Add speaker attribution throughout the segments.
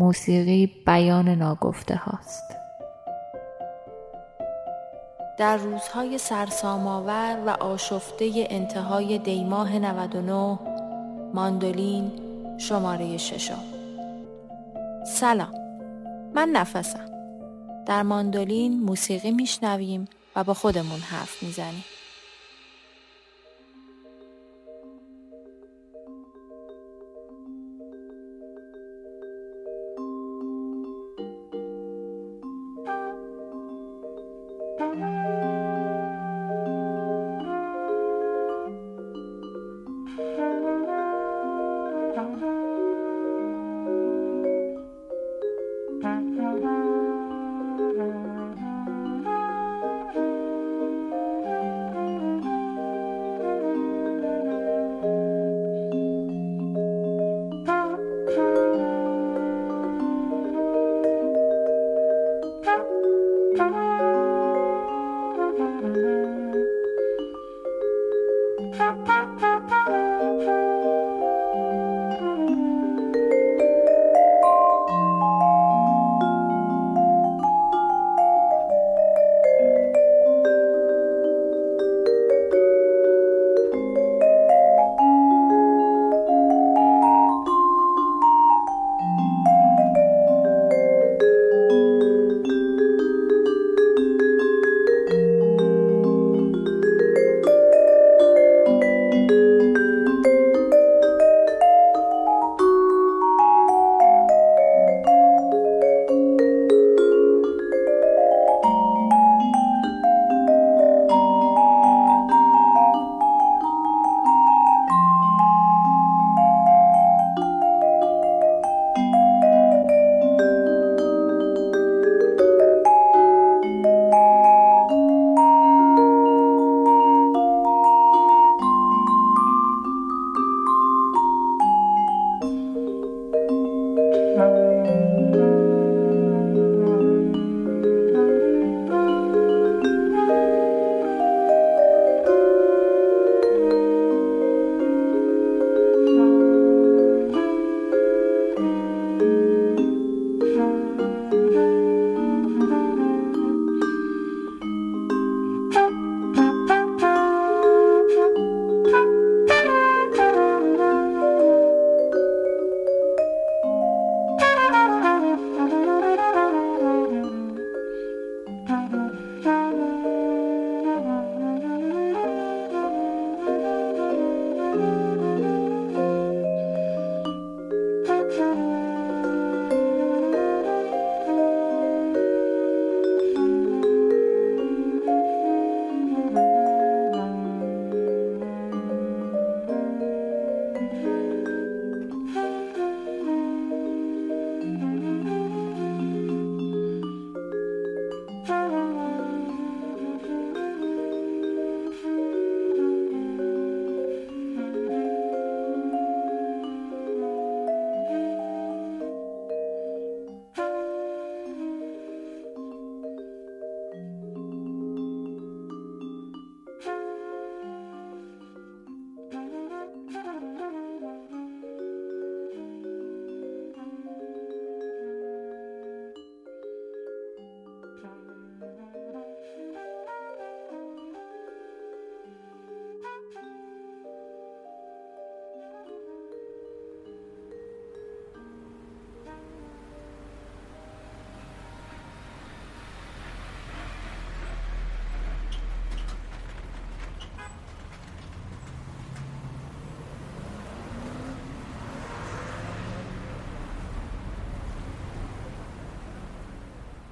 Speaker 1: موسیقی بیان ناگفته هاست.
Speaker 2: در روزهای سرسام‌آور و آشفته انتهای دیماه 99 ماندولین شماره ششم. سلام من نفسم. در ماندولین موسیقی میشنویم و با خودمون حرف می‌زنیم.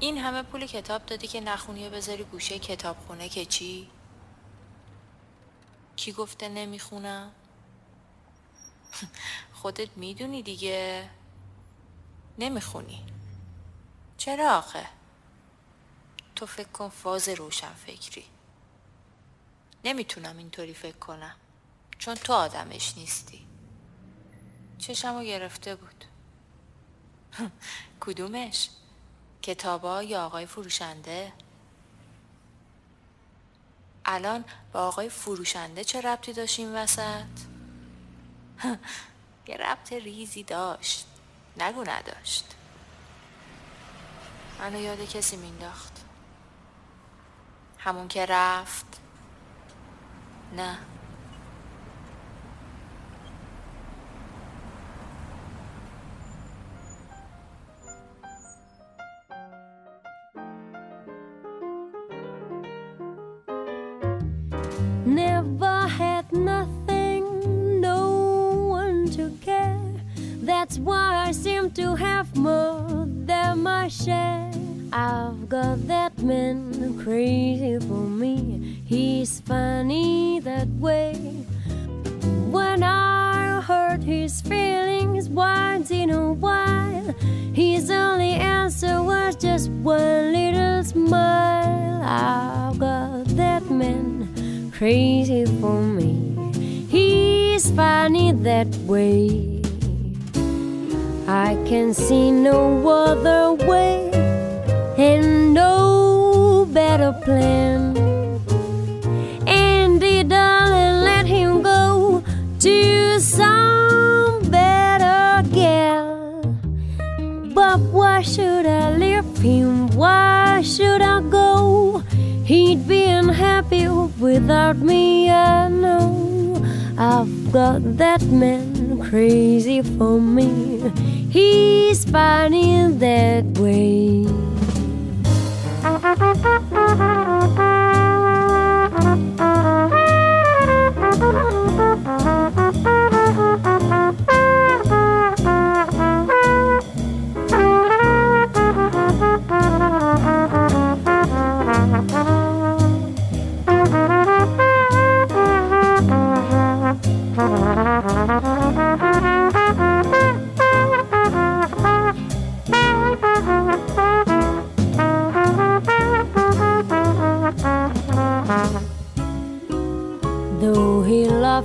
Speaker 2: این همه پول کتاب دادی که نخونی و بذاری گوشه کتابخونه که چی؟ کی گفته نمی‌خونم؟ خودت می‌دونی دیگه نمی‌خونی چرا آخه؟ تو فکر کن فاز روشن فکری نمی‌تونم اینطوری فکر کنم چون تو آدمش نیستی چشمو گرفته بود کدومش؟ کتابا یا آقای فروشنده؟ الان با آقای فروشنده چه ربطی داشت این وسط؟ یه ربط ریزی داشت. نگو نداشت. منو یاد کسی مینداخت. همون که رفت. نه.
Speaker 3: Once in a while, his only answer was just one little smile. I've got that man crazy for me. He's funny that way. I can see no other way and no better plan. Unhappy without me, I know. I've got that man crazy for me. He's funny that way. Though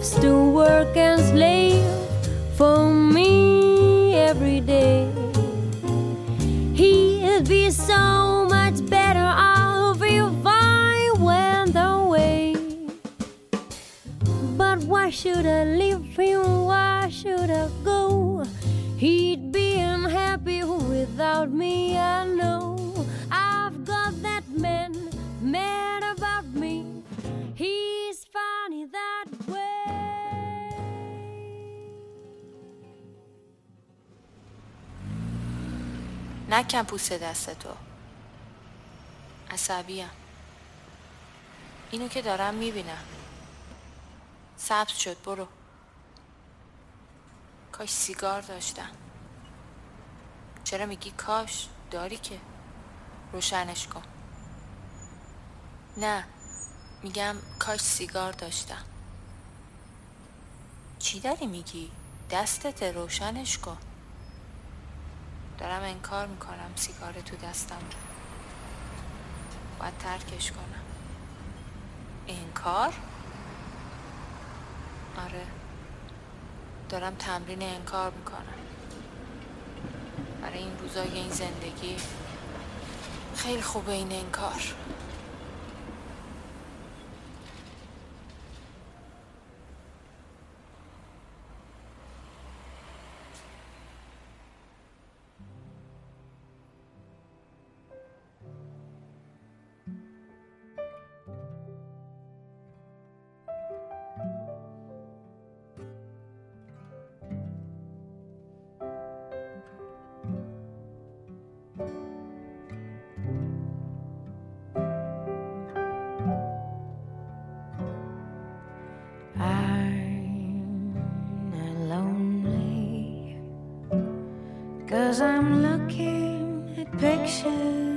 Speaker 3: loves to work and slave for me every day, he'd be so much better off if I went away. But why should I leave him? Why should I go? He'd be unhappy without me, I know.
Speaker 2: نکن پوست دست تو عصبیم اینو که دارم می‌بینم. سبز شد برو. کاش سیگار داشتم چرا میگی کاش؟ داری که. روشنش کن. نه میگم کاش سیگار داشتم چی داری میگی؟ دستت روشنش کن. دارم انکار می‌کنم سیگار تو دستم. باید ترکش کنم. انکار؟ آره. دارم تمرین انکار می‌کنم. برای این روزای این زندگی. خیلی خوبه این انکار.
Speaker 3: Cause I'm looking at pictures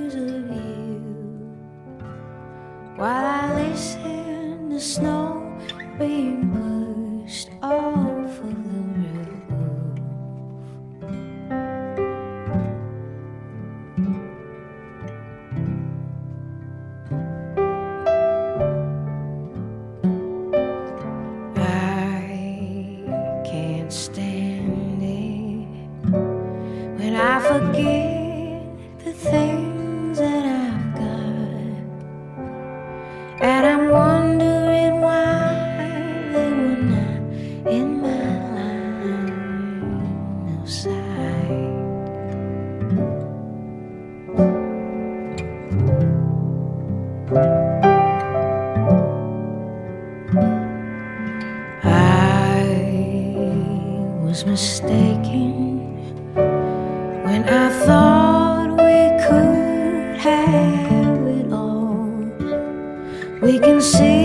Speaker 4: was mistaken when I thought we could have it all. We can see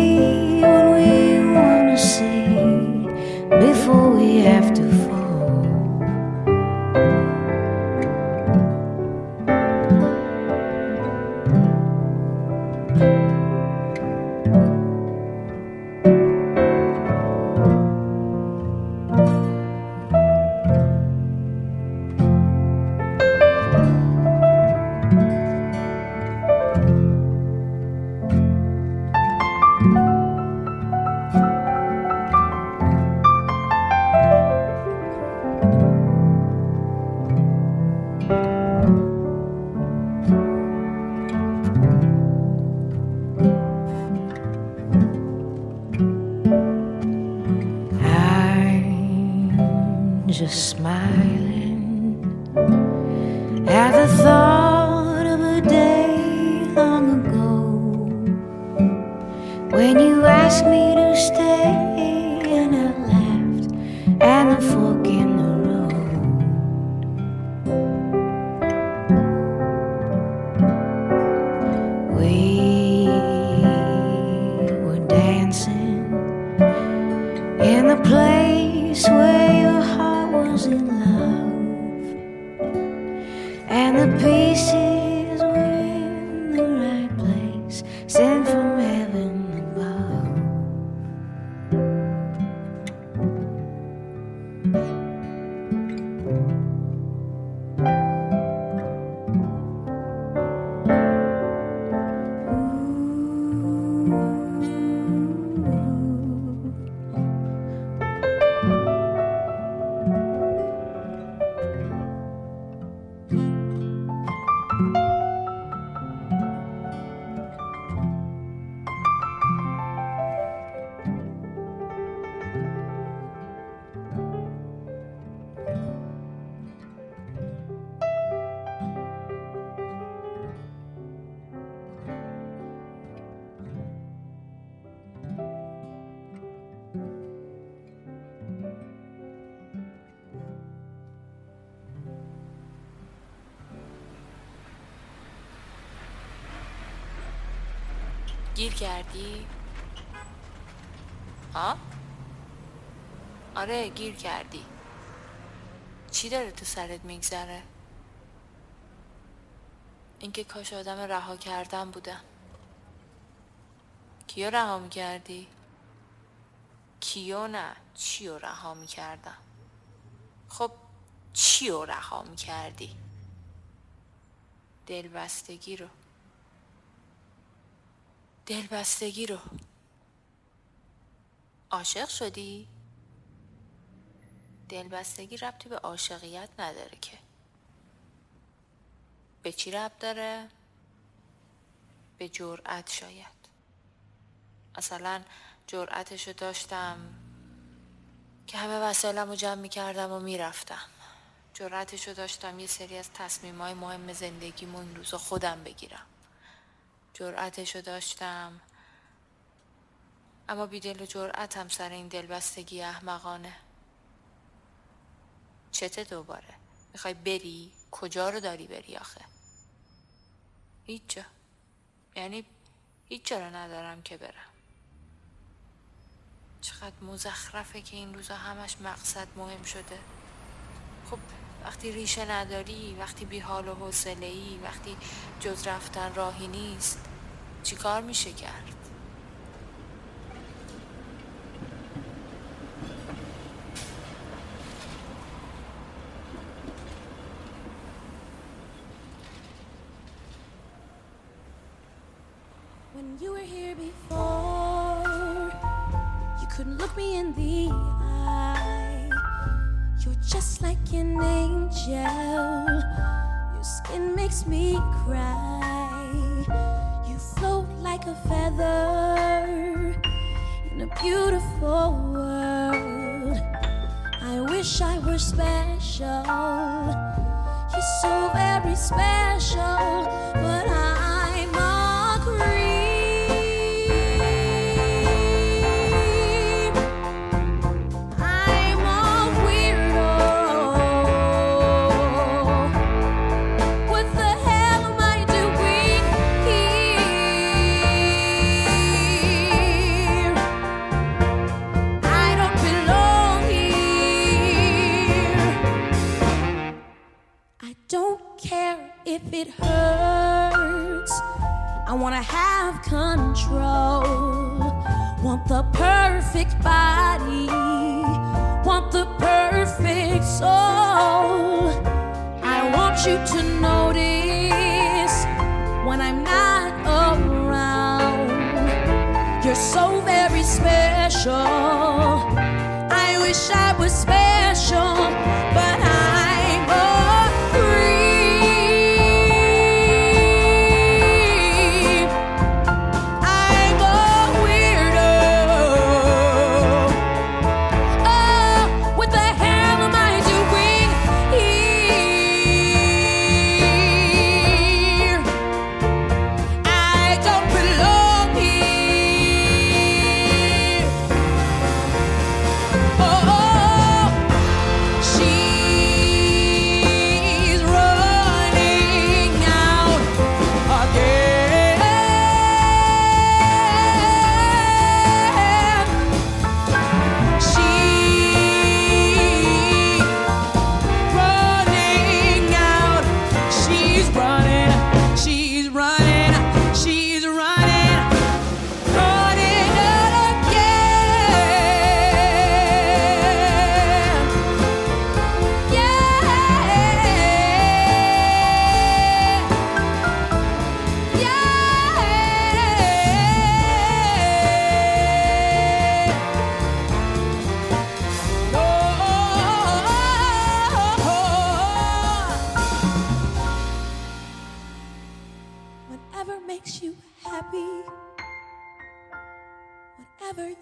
Speaker 2: گیر کردی؟ ها؟ آره گیر کردی چی داره تو سرت میگذره؟ اینکه کاش آدم رها کردن بودم کیو رها می‌کردی؟ کیو نه چیو رها می‌کردم خب چیو رها می‌کردی؟ دلبستگی رو دلبستگی رو. عاشق شدی؟ دلبستگی ربطی به عاشقیت نداره که. به چی ربط داره؟ به جرأت شاید. مثلا جرأتشو داشتم که همه وسایلم رو جمع می‌کردم و می‌رفتم. جرأتشو داشتم یه سری از تصمیمای مهم زندگیمو این روزا خودم بگیرم. جرأتشو داشتم. اما بیدل و جرأتم سر این دلبستگی احمقانه. چته دوباره؟ می‌خوای بری؟ کجا رو داری بری آخه؟ هیچ جا یعنی هیچ جا رو ندارم که برم. چقدر مزخرفه که این روزا همش مقصد مهم شده. خب وقتی ریشه نداری وقتی بی حال و حوصله ای وقتی جز رفتن راهی نیست چیکار میشه کرد
Speaker 4: When you were here before, you couldn't look me in the eye. Just like an angel. Your skin makes me cry. You float like a feather in a beautiful world. I wish I were special. You're so very special,
Speaker 5: wish I was special.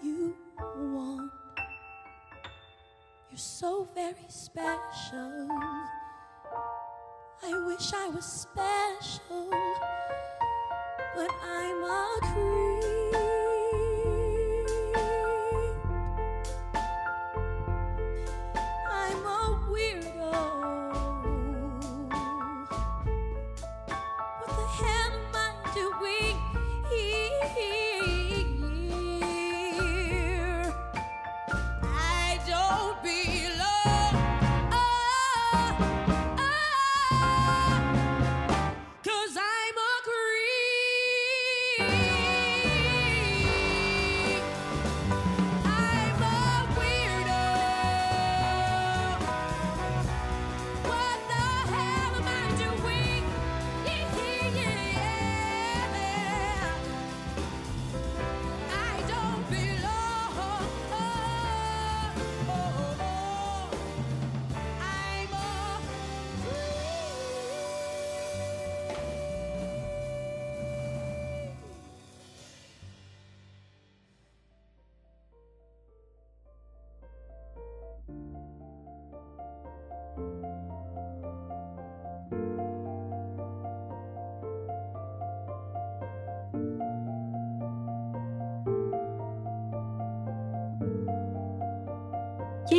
Speaker 5: you want. You're so very special. I wish I was special, but I'm a creep.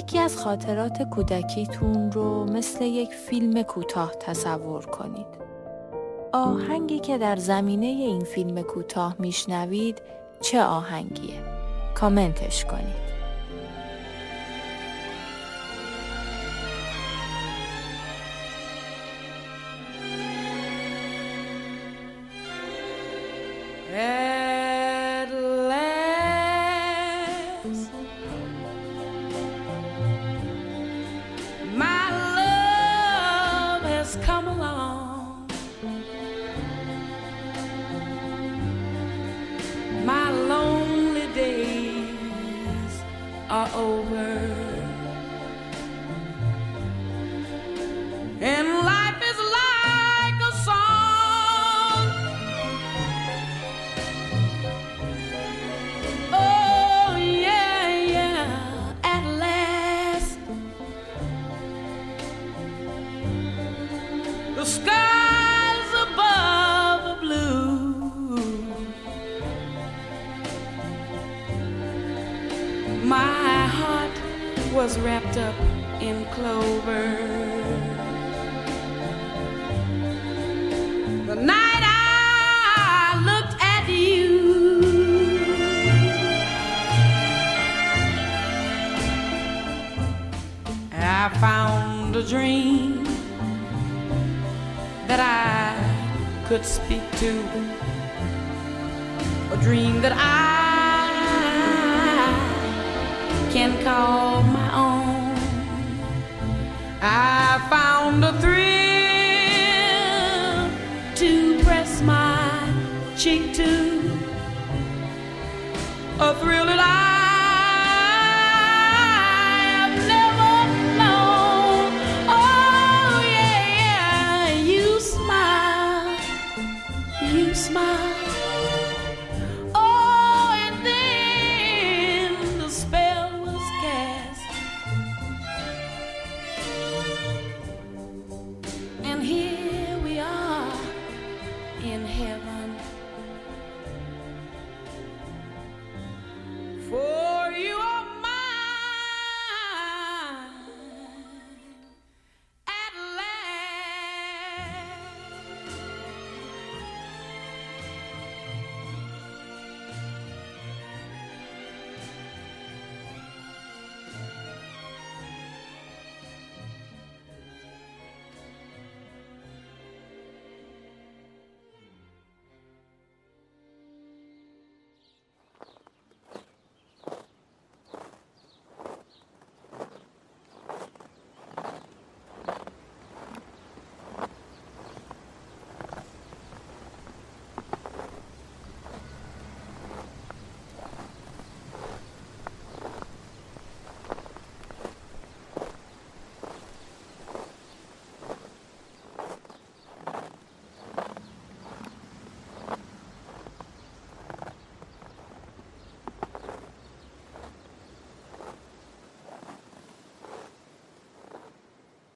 Speaker 2: یکی از خاطرات کودکیتون رو مثل یک فیلم کوتاه تصور کنید. آهنگی که در زمینه این فیلم کوتاه میشنوید چه آهنگیه؟ کامنتش کنید.
Speaker 5: are over. speak to, a dream that I can call my own. I found a. smile.